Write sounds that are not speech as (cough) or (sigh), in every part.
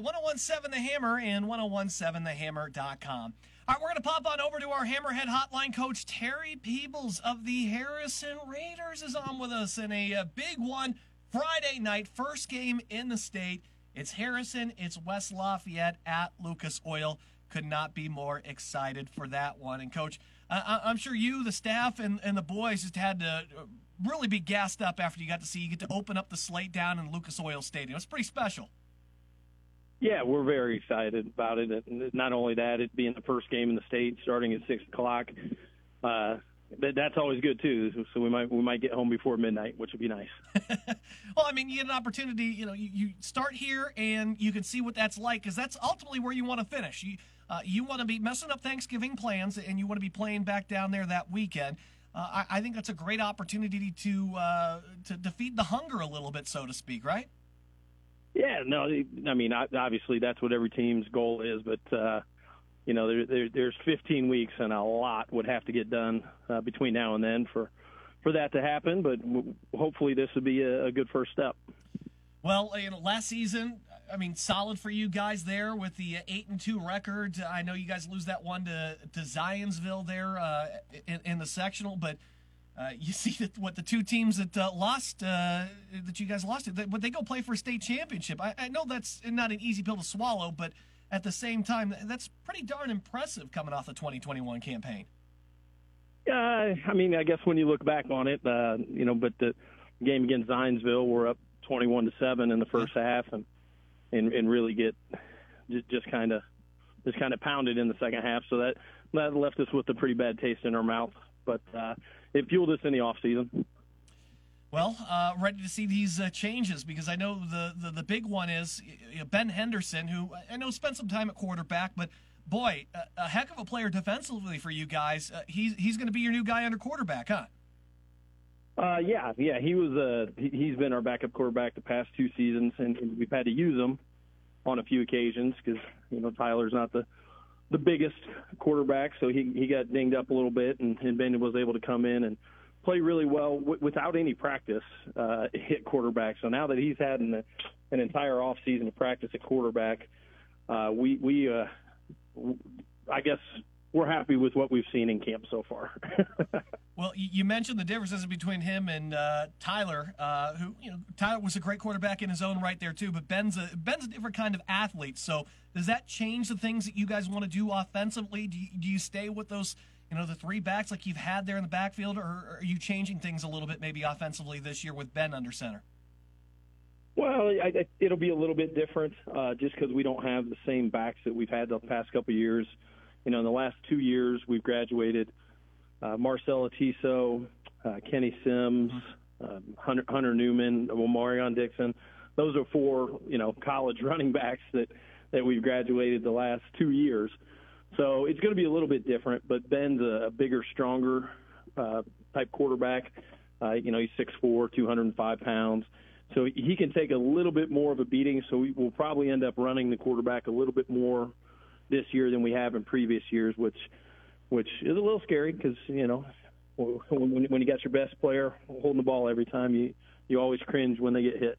1017 The Hammer and 1017thehammer.com. All right, we're going to pop on over to our Hammerhead Hotline coach, Terry Peebles of the Harrison Raiders, is on with us in a, a big one Friday night, first game in the state. It's Harrison, it's West Lafayette at Lucas Oil. Could not be more excited for that one. And, coach, I, I'm sure you, the staff, and, and the boys just had to uh, really be gassed up after you got to see you get to open up the slate down in Lucas Oil Stadium. It's pretty special. Yeah, we're very excited about it. And not only that, it being the first game in the state, starting at six o'clock. Uh, that's always good too. So we might we might get home before midnight, which would be nice. (laughs) well, I mean, you get an opportunity. You know, you, you start here and you can see what that's like because that's ultimately where you want to finish. You uh, you want to be messing up Thanksgiving plans and you want to be playing back down there that weekend. Uh, I, I, think that's a great opportunity to uh, to defeat the hunger a little bit, so to speak, right? Yeah, no, I mean, obviously that's what every team's goal is, but uh, you know, there, there, there's 15 weeks and a lot would have to get done uh, between now and then for for that to happen. But w- hopefully, this would be a, a good first step. Well, you know, last season, I mean, solid for you guys there with the eight and two record. I know you guys lose that one to to Zionsville there uh, in, in, the sectional, but uh, (laughs) you see that what the two teams that uh, lost uh, that you guys lost, it, but they go play for a state championship. I, I, know that's not an easy pill to swallow, but at the same time, that's pretty darn impressive coming off the 2021 campaign. Uh, I mean, I guess when you look back on it, uh, you know, but the game against Zionsville, we're up 21 to seven in the first half, and and, and really get just, just kind of just kind of pounded in the second half. So that that left us with a pretty bad taste in our mouth. But uh, it fueled us in the off season. Well, uh, ready to see these uh, changes because I know the, the, the big one is you know, Ben Henderson, who I know spent some time at quarterback, but boy, a, a heck of a player defensively for you guys. Uh, he's he's going to be your new guy under quarterback, huh? Uh, yeah, yeah, he was. Uh, he's been our backup quarterback the past two seasons, and, and we've had to use him on a few occasions because you know Tyler's not the the biggest quarterback, so he he got dinged up a little bit, and, and Ben was able to come in and play really well w- without any practice, uh, hit quarterback. So now that he's had an, an entire off season of practice at quarterback, uh, we we uh, I guess we're happy with what we've seen in camp so far. (laughs) well, you mentioned the differences between him and uh, Tyler, uh, who you know Tyler was a great quarterback in his own right there too, but Ben's a Ben's a different kind of athlete. So does that change the things that you guys want to do offensively? Do you, do you stay with those? You know the three backs like you've had there in the backfield, or are you changing things a little bit maybe offensively this year with Ben under center? Well, I, it'll be a little bit different uh, just because we don't have the same backs that we've had the past couple of years you know, in the last two years, we've graduated uh, Marcel Atiso, uh, Kenny Sims, uh, Hunter, Hunter Newman, Omarion Dixon. Those are four, you know, college (laughs) running backs that that we've graduated the last two years. So it's going to be a little bit different. But Ben's a, a bigger, stronger uh, type quarterback. Uh, you know, he's 6'4", 205 pounds. So he can take a little bit more of a beating. So we will probably end up running the quarterback a little bit more this year than we have in previous years, which which is a little scary because you know when, when you got your best player holding the ball every time, you you always cringe when they get hit.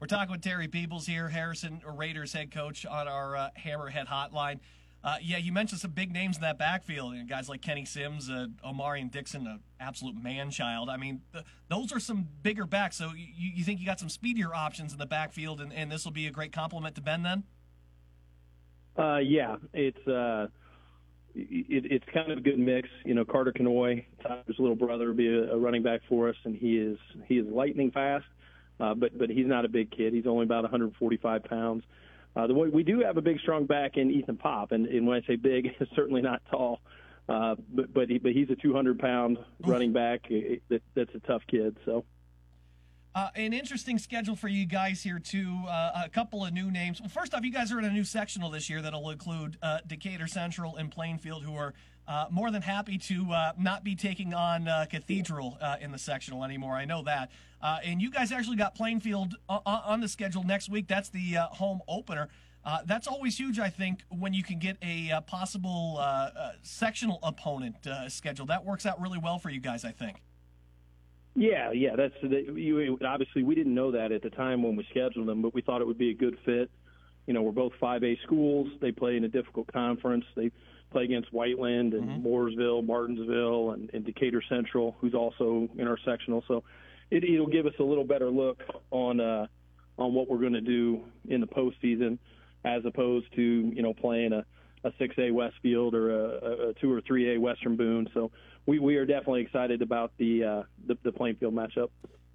We're talking with Terry Peebles here, Harrison Raiders head coach on our uh, Hammerhead hotline. Uh, yeah, you mentioned some big names in that backfield. You know, guys like Kenny Sims, uh, and Dixon, an absolute man child. I mean, th- those are some bigger backs. So you, you think you got some speedier options in the backfield, and, and this will be a great compliment to Ben then? Uh, yeah, it's uh, it, it's kind of a good mix. You know, Carter Canoy, Tyler's little brother, will be a, a running back for us, and he is he is lightning fast. Uh, but but he's not a big kid. He's only about 145 pounds. Uh, the way we do have a big, strong back in Ethan Pop, and, and when I say big, (laughs) it's certainly not tall. Uh, but but, he, but he's a 200 pound running back. That, that's a tough kid. So uh, an interesting schedule for you guys here too. Uh, a couple of new names. Well, first off, you guys are in a new sectional this year that'll include uh, Decatur Central and Plainfield, who are uh, more than happy to uh, not be taking on uh, Cathedral in the sectional anymore. I know that. and you guys actually got Plainfield on the schedule next week. That's the home opener. that's always huge, I think, when you can get a possible sectional opponent scheduled. That works out really well for you guys, I think. Yeah, yeah, that's the, you. Obviously, we didn't know that at the time when we scheduled them, but we thought it would be a good fit. you know, we're both 5A schools. They play in a difficult conference. They play against Whiteland and mm-hmm. Mooresville, Martinsville, and, and Decatur Central, who's also in our sectional. So it, it'll give us a little better look on uh, on what we're going to do in the postseason, as opposed to you know playing a a 6A Westfield or a, a 2 or 3A Western Boone. So we, we are definitely excited about the, uh, the, the Plainfield matchup.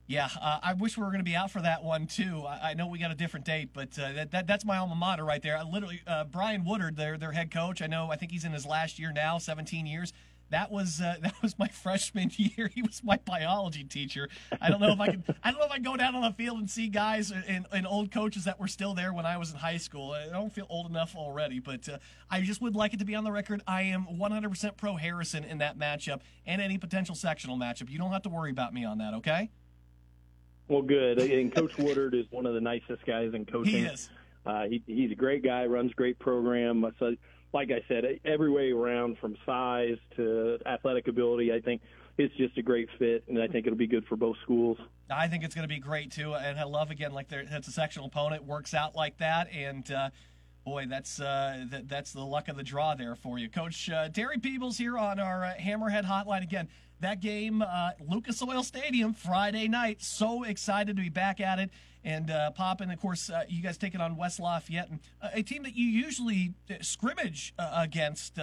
Yeah, uh, I wish we were going to be out for that one too. I, I know we got a different date, but uh, that, that, that's my alma mater right there. I literally, uh, Brian Woodard, their their head coach. I know. I think he's in his last year now, 17 years. That was uh, (laughs) that was my freshman (laughs) year. He was my biology teacher. I don't know if I can. I don't know if I can go down on the field and see guys and, and old coaches that were still there when I was in high school. I don't feel old enough already, but uh, I just would like it to be on the record. I am 100% pro Harrison in that matchup and any potential sectional matchup. You don't have to worry about me on that. Okay. Well, good. (laughs) And Coach Woodard is one of the nicest guys in coaching. He is. Uh, he, he's a great guy. Runs a great program. So, like I said, every way around, from size to athletic ability, I think it's just a great fit, and I think it'll be good for both schools. I think it's going to be great too, and I love again like it's a sectional opponent works out like that, and. Uh, boy, that's uh, that, that's the luck of the draw there for you, Coach uh, Terry Peebles here on our uh, Hammerhead Hotline again that game, uh, Lucas Oil Stadium, Friday night. So excited to be back at it and uh, popping. Of course, uh, you guys taking on West Lafayette, and, uh, a team that you usually scrimmage against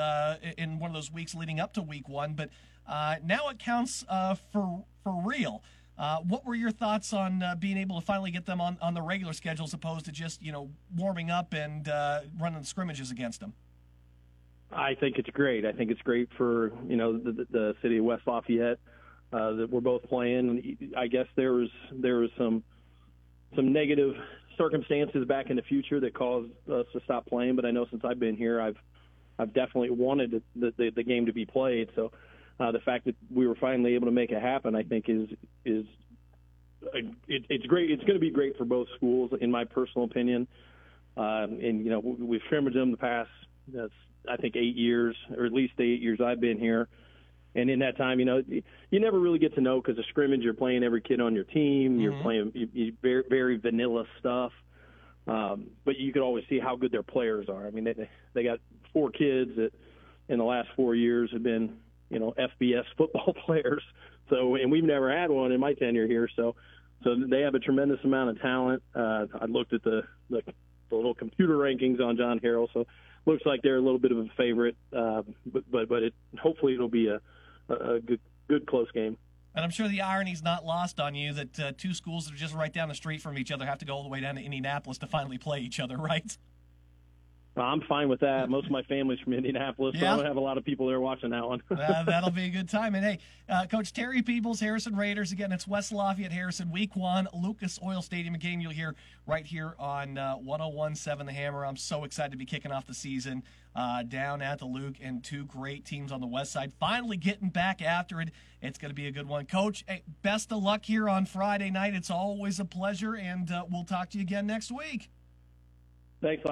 in one of those weeks leading up to Week One, but now it counts for for real. Uh, what were your thoughts on uh, being able to finally get them on, on the regular schedule as opposed to just you know warming up and uh, running scrimmages against them? I think it's great. I think it's great for you know the, the city of West Lafayette uh, that we're both playing. I guess there was there was some some negative circumstances back in the future that caused us to stop playing. But I know since I've been here, I've I've definitely wanted the the, the game to be played. So uh, the fact that we were finally able to make it happen, I think is is it, it's great. It's going to be great for both schools, in my personal opinion. Um, and you know we've scrimmaged them the past uh, I think eight years, or at least the eight years I've been here. And in that time, you know, you never really get to know because a scrimmage, you're playing every kid on your team. Mm-hmm. You're playing you, you very, very vanilla stuff. Um, but you could always see how good their players are. I mean, they they got four kids that in the last four years have been, you know, FBS (laughs) football players. So, and we've never had one in my tenure here. So, so they have a tremendous amount of talent. Uh, I looked at the, the the little computer rankings on John Harrell. So looks like they're a little bit of a favorite, uh, but but but it hopefully it'll be a, a good good close game. And I'm sure the irony's not lost on you that uh, two schools that are just right down the street from each other have to go all the way down to Indianapolis to finally play each other, (laughs) right? I'm fine with that. Most of my family's from Indianapolis, yeah. so I don't have a lot of people there watching that one. uh, (laughs) that'll be a good time. And hey, uh, Coach Terry Peebles, Harrison Raiders. Again, it's West Lafayette Harrison, Week One, Lucas Oil Stadium. A game you'll hear right here on uh, 101.7 The Hammer. I'm so excited to be kicking off the season uh, down at the Luke, and two great teams on the west side finally getting back after it. It's going to be a good one, Coach. Hey, best of luck here on Friday night. It's always a pleasure, and uh, we'll talk to you again next week. Thanks.